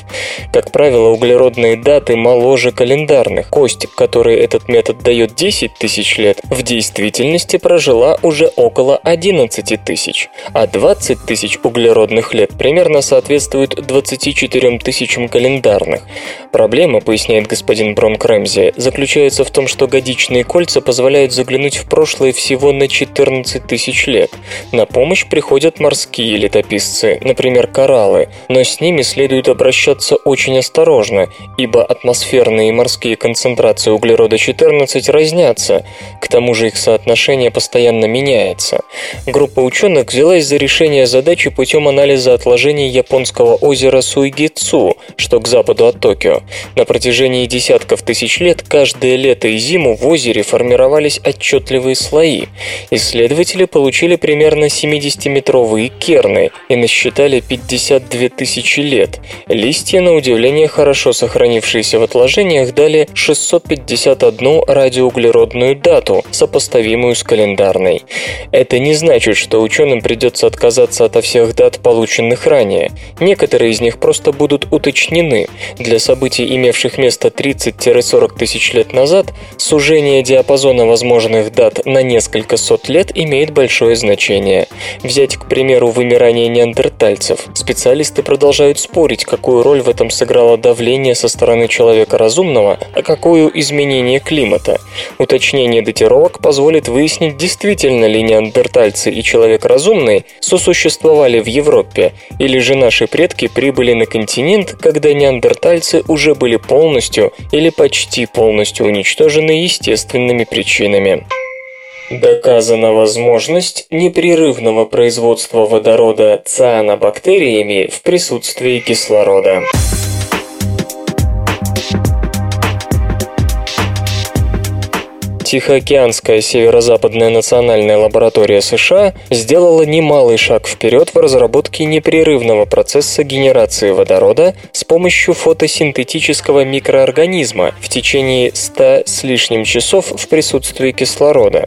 Как правило, углеродные даты моложе календарных. Кость, которой этот метод дает 10 тысяч лет, в действительности прожила уже около 11 тысяч, а 20 тысяч углеродных лет примерно соответствует 24 тысячам календарных. Проблема, поясняет господин Бронк Рэмзи, заключается в том, что годичные кольца позволяют заглянуть в прошлое всего на 14 тысяч лет. На помощь приходят морские летописцы, например, кораллы, но с ними следует обращаться очень осторожно, ибо атмосфера атмосферные и морские концентрации углерода-14 разнятся, к тому же их соотношение постоянно меняется. Группа ученых взялась за решение задачи путем анализа отложений японского озера Суигицу, что к западу от Токио. На протяжении десятков тысяч лет каждое лето и зиму в озере формировались отчетливые слои. Исследователи получили примерно 70-метровые керны и насчитали 52 тысячи лет. Листья, на удивление, хорошо сохранившиеся в отложениях, дали 651 радиоуглеродную дату, сопоставимую с календарной. Это не значит, что ученым придется отказаться от всех дат, полученных ранее. Некоторые из них просто будут уточнены. Для событий, имевших место 30-40 тысяч лет назад, сужение диапазона возможных дат на несколько сот лет имеет большое значение. Взять, к примеру, вымирание неандертальцев. Специалисты продолжают спорить, какую роль в этом сыграло давление со стороны человека разумного, а какую изменение климата. Уточнение датировок позволит выяснить, действительно ли неандертальцы и человек разумный сосуществовали в Европе, или же наши предки прибыли на континент, когда неандертальцы уже были полностью или почти полностью уничтожены естественными причинами. Доказана возможность непрерывного производства водорода цианобактериями в присутствии кислорода. Тихоокеанская северо-западная национальная лаборатория США сделала немалый шаг вперед в разработке непрерывного процесса генерации водорода с помощью фотосинтетического микроорганизма в течение 100 с лишним часов в присутствии кислорода.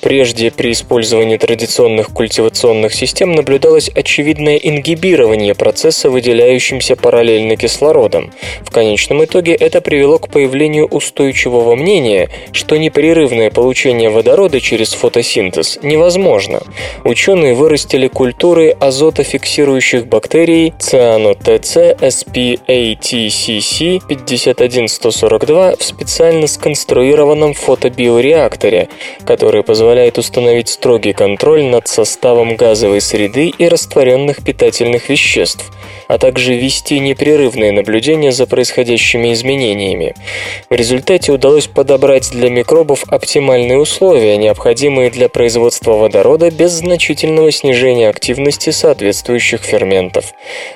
Прежде при использовании традиционных культивационных систем наблюдалось очевидное ингибирование процесса, выделяющимся параллельно кислородом. В конечном итоге это привело к появлению устойчивого мнения, что непрерывно непрерывное получение водорода через фотосинтез невозможно. Ученые вырастили культуры азотофиксирующих бактерий Cyanotc SPATCC 51142 в специально сконструированном фотобиореакторе, который позволяет установить строгий контроль над составом газовой среды и растворенных питательных веществ, а также вести непрерывные наблюдения за происходящими изменениями. В результате удалось подобрать для микробов оптимальные условия, необходимые для производства водорода без значительного снижения активности соответствующих ферментов.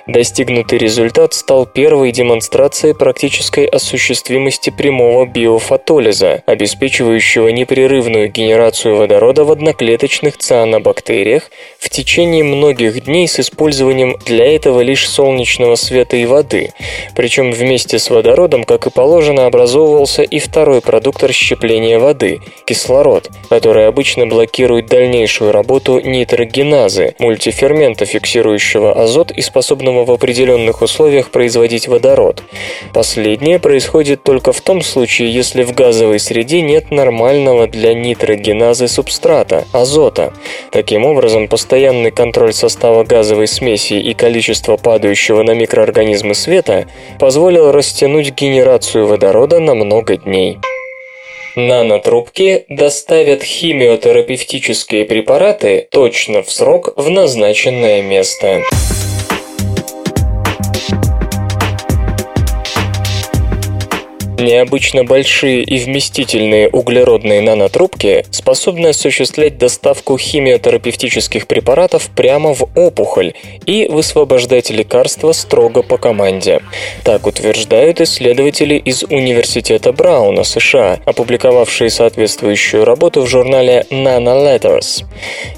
Достигнутый результат стал первой демонстрацией практической осуществимости прямого биофотолиза, обеспечивающего непрерывную генерацию водорода в одноклеточных цианобактериях в течение многих дней с использованием для этого лишь солнечного света и воды. Причем вместе с водородом, как и положено, образовывался и второй продукт расщепления воды воды – кислород, который обычно блокирует дальнейшую работу нитрогеназы, мультифермента, фиксирующего азот и способного в определенных условиях производить водород. Последнее происходит только в том случае, если в газовой среде нет нормального для нитрогеназы субстрата – азота. Таким образом, постоянный контроль состава газовой смеси и количество падающего на микроорганизмы света позволил растянуть генерацию водорода на много дней. Нанотрубки доставят химиотерапевтические препараты точно в срок в назначенное место. Необычно большие и вместительные углеродные нанотрубки способны осуществлять доставку химиотерапевтических препаратов прямо в опухоль и высвобождать лекарства строго по команде. Так утверждают исследователи из Университета Брауна, США, опубликовавшие соответствующую работу в журнале Nanoletters.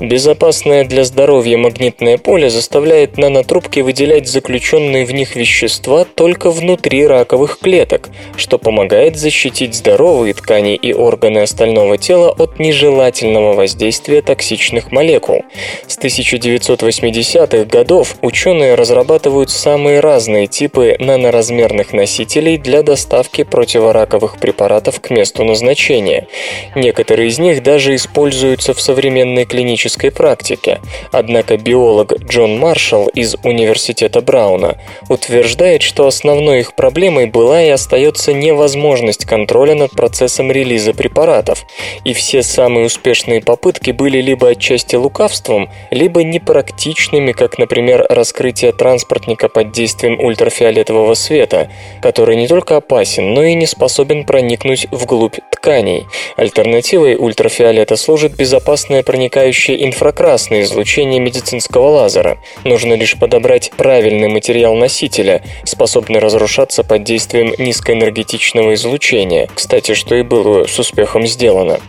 Безопасное для здоровья магнитное поле заставляет нанотрубки выделять заключенные в них вещества только внутри раковых клеток, что помогает защитить здоровые ткани и органы остального тела от нежелательного воздействия токсичных молекул. С 1980-х годов ученые разрабатывают самые разные типы наноразмерных носителей для доставки противораковых препаратов к месту назначения. Некоторые из них даже используются в современной клинической практике. Однако биолог Джон Маршалл из Университета Брауна утверждает, что основной их проблемой была и остается невозможность невозможность контроля над процессом релиза препаратов, и все самые успешные попытки были либо отчасти лукавством, либо непрактичными, как, например, раскрытие транспортника под действием ультрафиолетового света, который не только опасен, но и не способен проникнуть вглубь тканей. Альтернативой ультрафиолета служит безопасное проникающее инфракрасное излучение медицинского лазера. Нужно лишь подобрать правильный материал носителя, способный разрушаться под действием низкоэнергетичного излучения. Кстати, что и было с успехом сделано.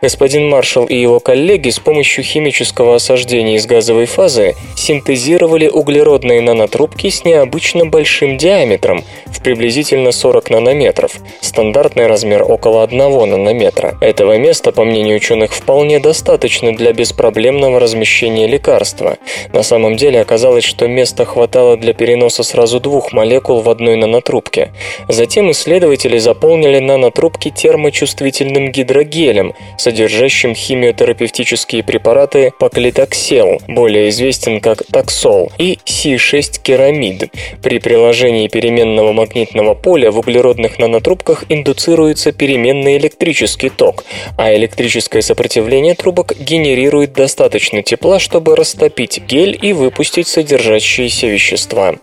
Господин Маршалл и его коллеги с помощью химического осаждения из газовой фазы синтезировали углеродные нанотрубки с необычно большим диаметром в приблизительно 40 нанометров. Стандартный размер около 1 нанометра. Этого места, по мнению ученых, вполне достаточно для беспроблемного размещения лекарства. На самом деле оказалось, что места хватало для переноса сразу двух молекул в одной нанотрубке. Затем исследователи заполнили нанотрубки термочувствительным гидрогелем, содержащим химиотерапевтические препараты поклитоксел, более известен как таксол, и Си6-керамид. При приложении переменного магнитного поля в углеродных нанотрубках индуцируется переменный электрический ток, а электрическое сопротивление трубок генерирует достаточно тепла, чтобы растопить гель и выпустить содержащиеся вещества.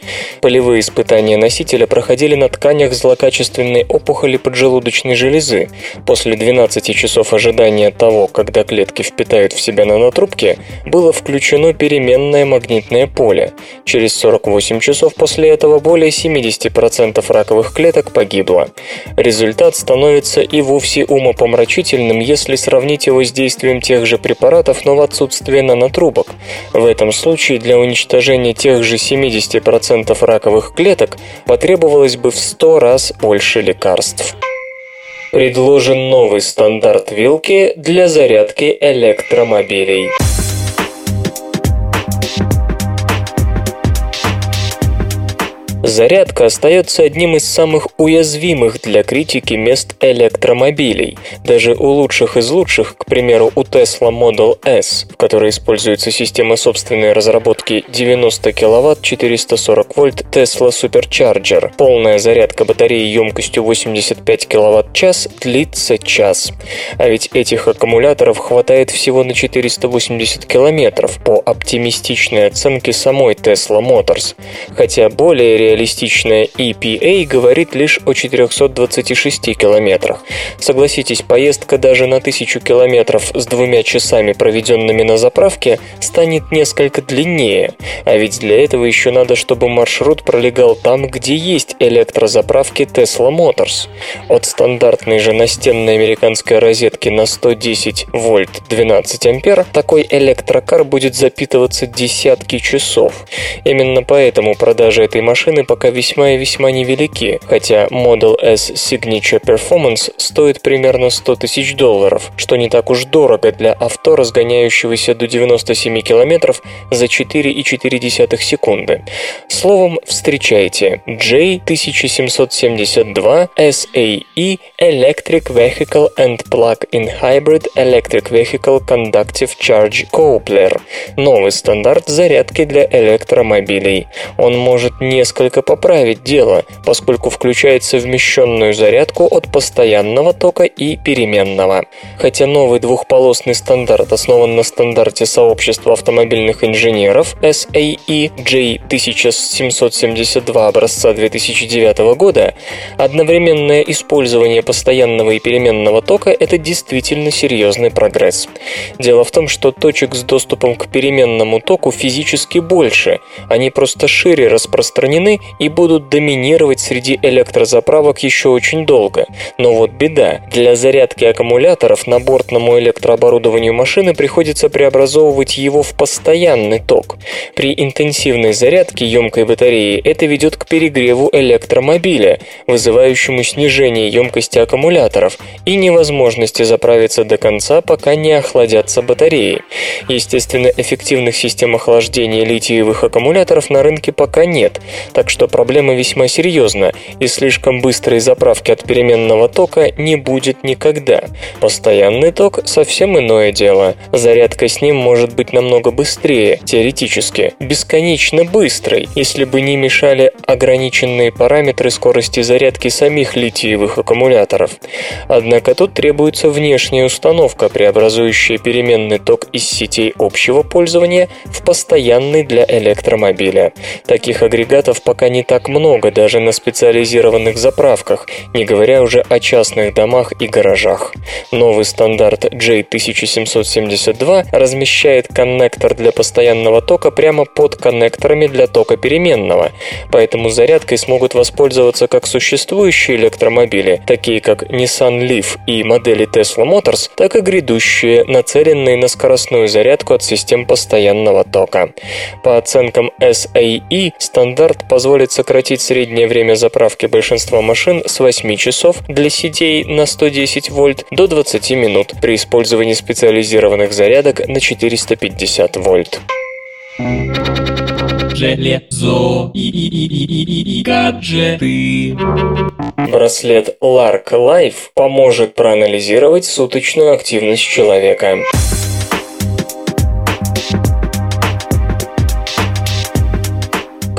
Полевые испытания носителя проходили на тканях злокачественной опухоли поджелудочной железы. После 12 часов ожидания того, когда клетки впитают в себя нанотрубки, было включено переменное магнитное поле. Через 48 часов после этого более 70% раковых клеток погибло. Результат становится и вовсе умопомрачительным, если сравнить его с действием тех же препаратов, но в отсутствие нанотрубок. В этом случае для уничтожения тех же 70% раковых клеток потребовалось бы в 100 раз больше лекарств. Предложен новый стандарт вилки для зарядки электромобилей. Зарядка остается одним из самых уязвимых для критики мест электромобилей. Даже у лучших из лучших, к примеру, у Tesla Model S, в которой используется система собственной разработки 90 кВт 440 вольт Tesla Supercharger. Полная зарядка батареи емкостью 85 кВт-час длится час. А ведь этих аккумуляторов хватает всего на 480 километров по оптимистичной оценке самой Tesla Motors. Хотя более реалистично реалистичная EPA говорит лишь о 426 километрах. Согласитесь, поездка даже на 1000 километров с двумя часами, проведенными на заправке, станет несколько длиннее. А ведь для этого еще надо, чтобы маршрут пролегал там, где есть электрозаправки Tesla Motors. От стандартной же настенной американской розетки на 110 вольт 12 ампер такой электрокар будет запитываться десятки часов. Именно поэтому продажи этой машины пока весьма и весьма невелики, хотя Model S Signature Performance стоит примерно 100 тысяч долларов, что не так уж дорого для авто, разгоняющегося до 97 километров за 4,4 секунды. Словом, встречайте J1772 SAE Electric Vehicle and Plug-in Hybrid Electric Vehicle Conductive Charge Coupler. Новый стандарт зарядки для электромобилей. Он может несколько только поправить дело, поскольку включает совмещенную зарядку от постоянного тока и переменного. Хотя новый двухполосный стандарт основан на стандарте сообщества автомобильных инженеров SAE J1772 образца 2009 года, одновременное использование постоянного и переменного тока – это действительно серьезный прогресс. Дело в том, что точек с доступом к переменному току физически больше, они просто шире распространены и будут доминировать среди электрозаправок еще очень долго. Но вот беда. Для зарядки аккумуляторов на бортному электрооборудованию машины приходится преобразовывать его в постоянный ток. При интенсивной зарядке емкой батареи это ведет к перегреву электромобиля, вызывающему снижение емкости аккумуляторов и невозможности заправиться до конца, пока не охладятся батареи. Естественно, эффективных систем охлаждения литиевых аккумуляторов на рынке пока нет, так что проблема весьма серьезна, и слишком быстрой заправки от переменного тока не будет никогда. Постоянный ток – совсем иное дело. Зарядка с ним может быть намного быстрее, теоретически, бесконечно быстрой, если бы не мешали ограниченные параметры скорости зарядки самих литиевых аккумуляторов. Однако тут требуется внешняя установка, преобразующая переменный ток из сетей общего пользования в постоянный для электромобиля. Таких агрегатов пока не так много даже на специализированных заправках, не говоря уже о частных домах и гаражах. Новый стандарт J1772 размещает коннектор для постоянного тока прямо под коннекторами для тока переменного, поэтому зарядкой смогут воспользоваться как существующие электромобили, такие как Nissan Leaf и модели Tesla Motors, так и грядущие, нацеленные на скоростную зарядку от систем постоянного тока. По оценкам SAE, стандарт позволит сократить среднее время заправки большинства машин с 8 часов для сетей на 110 вольт до 20 минут при использовании специализированных зарядок на 450 вольт. Железо и, и, и, и, и, и гаджеты. Браслет Lark Life поможет проанализировать суточную активность человека.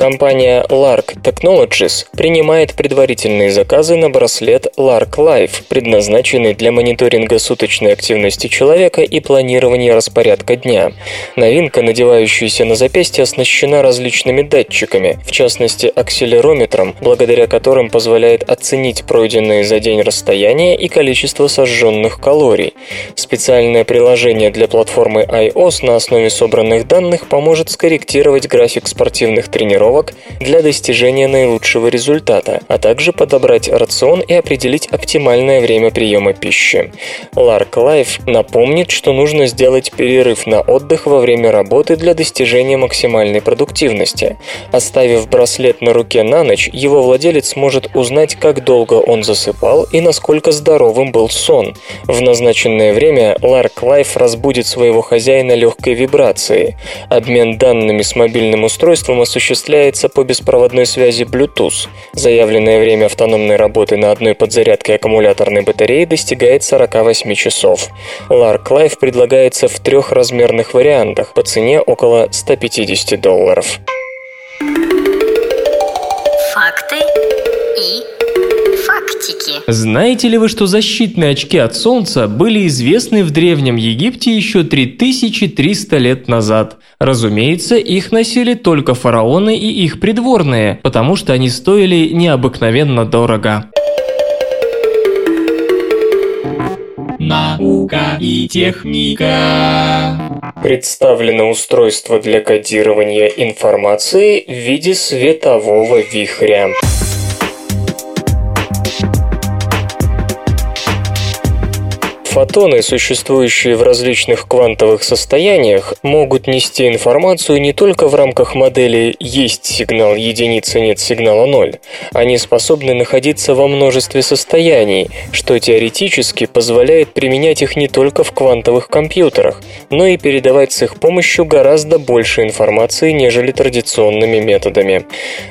Компания Lark Technologies принимает предварительные заказы на браслет Lark Life, предназначенный для мониторинга суточной активности человека и планирования распорядка дня. Новинка, надевающаяся на запястье, оснащена различными датчиками, в частности акселерометром, благодаря которым позволяет оценить пройденные за день расстояние и количество сожженных калорий. Специальное приложение для платформы iOS на основе собранных данных поможет скорректировать график спортивных тренировок тренировок для достижения наилучшего результата, а также подобрать рацион и определить оптимальное время приема пищи. Lark Life напомнит, что нужно сделать перерыв на отдых во время работы для достижения максимальной продуктивности. Оставив браслет на руке на ночь, его владелец сможет узнать, как долго он засыпал и насколько здоровым был сон. В назначенное время Lark Life разбудит своего хозяина легкой вибрацией. Обмен данными с мобильным устройством осуществляется осуществляется по беспроводной связи Bluetooth. Заявленное время автономной работы на одной подзарядке аккумуляторной батареи достигает 48 часов. Lark Life предлагается в трех размерных вариантах по цене около 150 долларов. Факты. Знаете ли вы, что защитные очки от солнца были известны в Древнем Египте еще 3300 лет назад? Разумеется, их носили только фараоны и их придворные, потому что они стоили необыкновенно дорого. Наука и техника. Представлено устройство для кодирования информации в виде светового вихря. Фотоны, существующие в различных квантовых состояниях, могут нести информацию не только в рамках модели «есть сигнал единица, нет сигнала ноль». Они способны находиться во множестве состояний, что теоретически позволяет применять их не только в квантовых компьютерах, но и передавать с их помощью гораздо больше информации, нежели традиционными методами.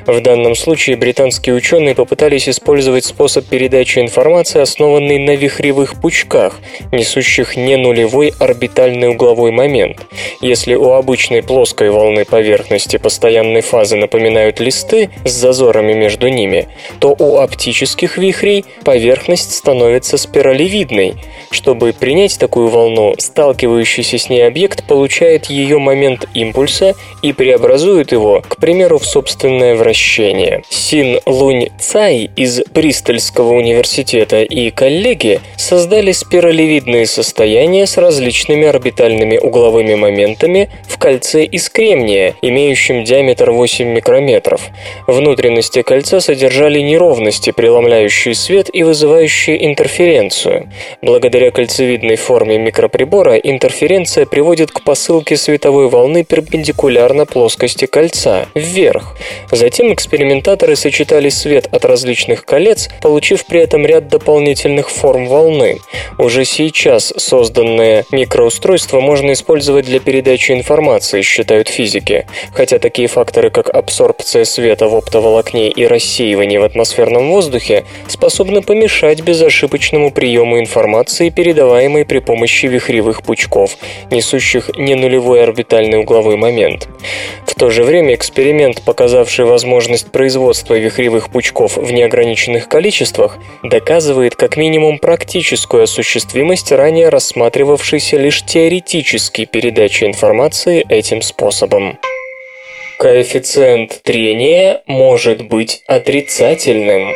В данном случае британские ученые попытались использовать способ передачи информации, основанный на вихревых пучках, несущих не нулевой орбитальный угловой момент. Если у обычной плоской волны поверхности постоянной фазы напоминают листы с зазорами между ними, то у оптических вихрей поверхность становится спиралевидной. Чтобы принять такую волну, сталкивающийся с ней объект получает ее момент импульса и преобразует его, к примеру, в собственное вращение. Син Лунь Цай из Бристольского университета и коллеги создали спиралевидный кольцевидные состояния с различными орбитальными угловыми моментами в кольце из кремния, имеющем диаметр 8 микрометров. Внутренности кольца содержали неровности, преломляющие свет и вызывающие интерференцию. Благодаря кольцевидной форме микроприбора интерференция приводит к посылке световой волны перпендикулярно плоскости кольца, вверх. Затем экспериментаторы сочетали свет от различных колец, получив при этом ряд дополнительных форм волны. Уже сейчас созданное микроустройство можно использовать для передачи информации, считают физики, хотя такие факторы, как абсорбция света в оптоволокне и рассеивание в атмосферном воздухе, способны помешать безошибочному приему информации, передаваемой при помощи вихревых пучков, несущих не нулевой орбитальный угловой момент. В то же время эксперимент, показавший возможность производства вихревых пучков в неограниченных количествах, доказывает как минимум практическую осуществимость ранее рассматривавшейся лишь теоретически передачи информации этим способом. Коэффициент трения может быть отрицательным.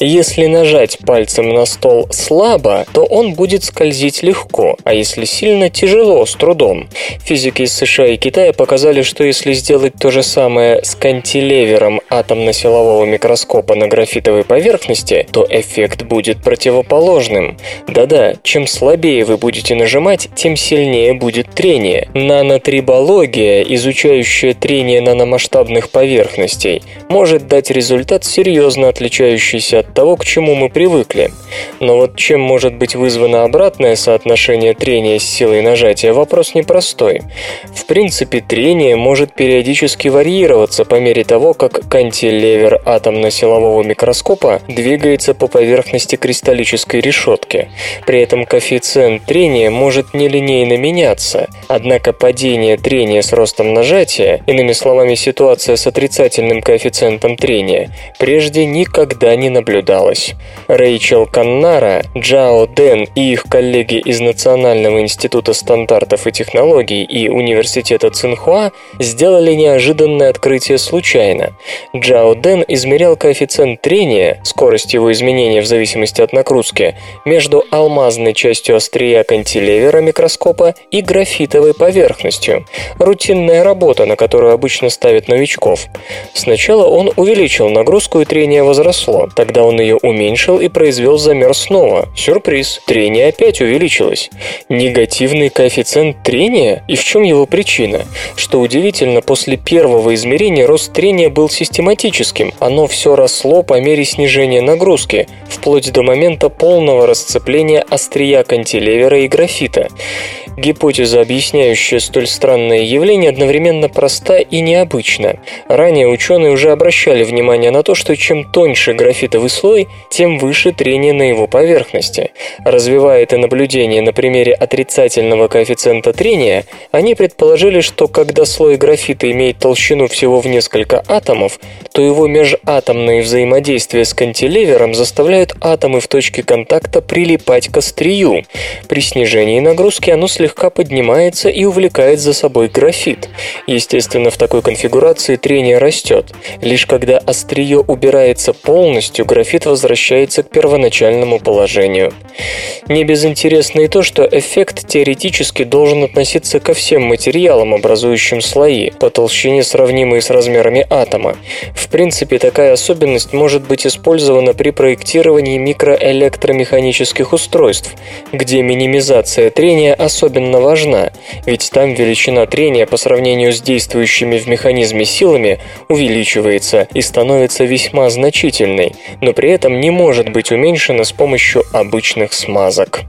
Если нажать пальцем на стол слабо, то он будет скользить легко, а если сильно, тяжело, с трудом. Физики из США и Китая показали, что если сделать то же самое с кантилевером атомно-силового микроскопа на графитовой поверхности, то эффект будет противоположным. Да-да, чем слабее вы будете нажимать, тем сильнее будет трение. Нанотрибология, изучающая трение наномасштабных поверхностей, может дать результат, серьезно отличающийся от того, к чему мы привыкли. Но вот чем может быть вызвано обратное соотношение трения с силой нажатия, вопрос непростой. В принципе, трение может периодически варьироваться по мере того, как кантилевер атомно-силового микроскопа двигается по поверхности кристаллической решетки. При этом коэффициент трения может нелинейно меняться, однако падение трения с ростом нажатия, иными словами ситуация с отрицательным коэффициентом трения, прежде никогда не наблюдалась наблюдалось. Рэйчел Каннара, Джао Дэн и их коллеги из Национального института стандартов и технологий и Университета Цинхуа сделали неожиданное открытие случайно. Джао Дэн измерял коэффициент трения, скорость его изменения в зависимости от нагрузки, между алмазной частью острия кантилевера микроскопа и графитовой поверхностью. Рутинная работа, на которую обычно ставят новичков. Сначала он увеличил нагрузку и трение возросло. Тогда он ее уменьшил и произвел замер снова. Сюрприз, трение опять увеличилось. Негативный коэффициент трения? И в чем его причина? Что удивительно, после первого измерения рост трения был систематическим. Оно все росло по мере снижения нагрузки, вплоть до момента полного расцепления острия кантилевера и графита. Гипотеза, объясняющая столь странное явление, одновременно проста и необычна. Ранее ученые уже обращали внимание на то, что чем тоньше графитовый слой, тем выше трение на его поверхности. Развивая это наблюдение на примере отрицательного коэффициента трения, они предположили, что когда слой графита имеет толщину всего в несколько атомов, то его межатомные взаимодействия с кантилевером заставляют атомы в точке контакта прилипать к острию. При снижении нагрузки оно слегка поднимается и увлекает за собой графит. Естественно, в такой конфигурации трение растет. Лишь когда острие убирается полностью, графит возвращается к первоначальному положению. Не безинтересно и то, что эффект теоретически должен относиться ко всем материалам, образующим слои, по толщине сравнимые с размерами атома. В принципе, такая особенность может быть использована при проектировании микроэлектромеханических устройств, где минимизация трения особенно важна, ведь там величина трения по сравнению с действующими в механизме силами увеличивается и становится весьма значительной, но при этом не может быть уменьшена с помощью обычных смазок.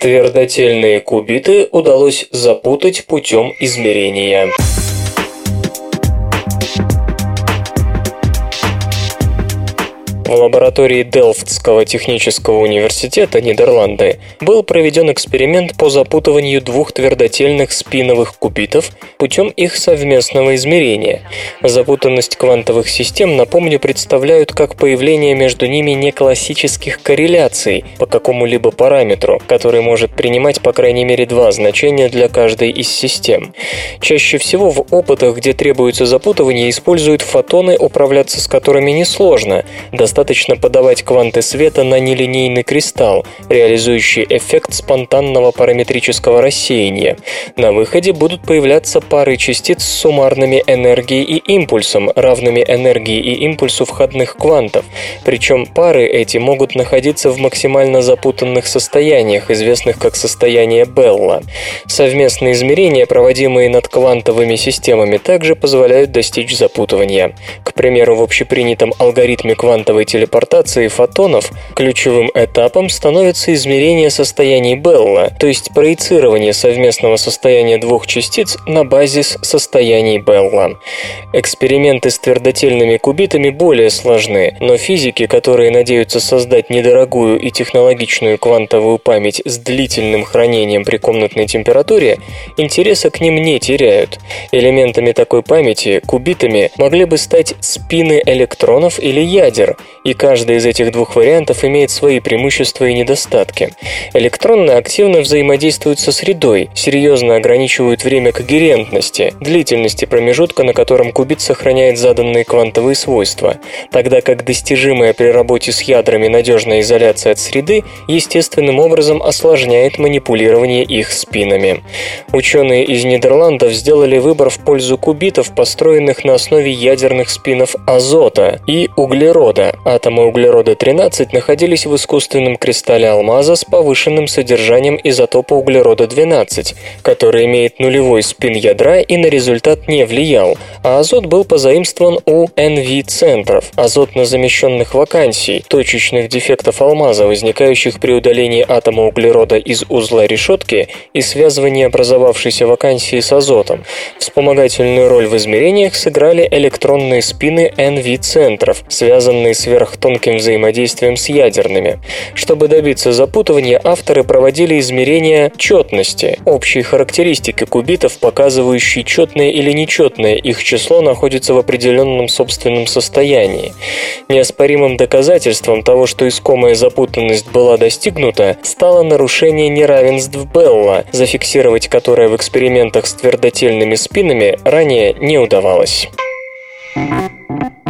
Твердотельные кубиты удалось запутать путем измерения. В лаборатории Делфтского технического университета Нидерланды был проведен эксперимент по запутыванию двух твердотельных спиновых кубитов путем их совместного измерения. Запутанность квантовых систем, напомню, представляют как появление между ними неклассических корреляций по какому-либо параметру, который может принимать по крайней мере два значения для каждой из систем. Чаще всего в опытах, где требуется запутывание, используют фотоны, управляться с которыми несложно, достаточно достаточно подавать кванты света на нелинейный кристалл, реализующий эффект спонтанного параметрического рассеяния. На выходе будут появляться пары частиц с суммарными энергией и импульсом, равными энергии и импульсу входных квантов. Причем пары эти могут находиться в максимально запутанных состояниях, известных как состояние Белла. Совместные измерения, проводимые над квантовыми системами, также позволяют достичь запутывания. К примеру, в общепринятом алгоритме квантовой телепортации фотонов ключевым этапом становится измерение состояний Белла, то есть проецирование совместного состояния двух частиц на базис состояний Белла. Эксперименты с твердотельными кубитами более сложны, но физики, которые надеются создать недорогую и технологичную квантовую память с длительным хранением при комнатной температуре, интереса к ним не теряют. Элементами такой памяти, кубитами, могли бы стать спины электронов или ядер, и каждый из этих двух вариантов имеет свои преимущества и недостатки. Электроны активно взаимодействуют со средой, серьезно ограничивают время когерентности, длительности промежутка, на котором кубит сохраняет заданные квантовые свойства, тогда как достижимая при работе с ядрами надежная изоляция от среды естественным образом осложняет манипулирование их спинами. Ученые из Нидерландов сделали выбор в пользу кубитов, построенных на основе ядерных спинов азота и углерода. Атомы углерода-13 находились в искусственном кристалле алмаза с повышенным содержанием изотопа углерода-12, который имеет нулевой спин ядра и на результат не влиял, а азот был позаимствован у NV-центров, азотно-замещенных вакансий, точечных дефектов алмаза, возникающих при удалении атома углерода из узла решетки и связывании образовавшейся вакансии с азотом. Вспомогательную роль в измерениях сыграли электронные спины NV-центров, связанные сверхтонким взаимодействием с ядерными. Чтобы добиться запутывания, авторы проводили измерения четности, общей характеристики кубитов, показывающей четное или нечетное их число находится в определенном собственном состоянии. Неоспоримым доказательством того, что искомая запутанность была достигнута, стало нарушение неравенств Белла, зафиксировать которое в экспериментах с твердотельными спинами ранее не удавалось.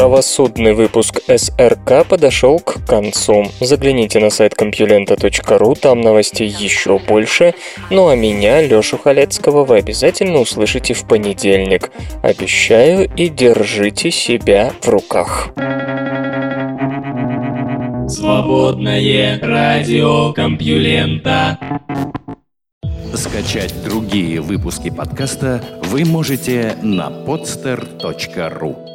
Правосудный выпуск СРК подошел к концу. Загляните на сайт компьюлента.ру, там новостей еще больше. Ну а меня, Лешу Халецкого, вы обязательно услышите в понедельник. Обещаю и держите себя в руках. Свободное радио Компьюлента. Скачать другие выпуски подкаста вы можете на podster.ru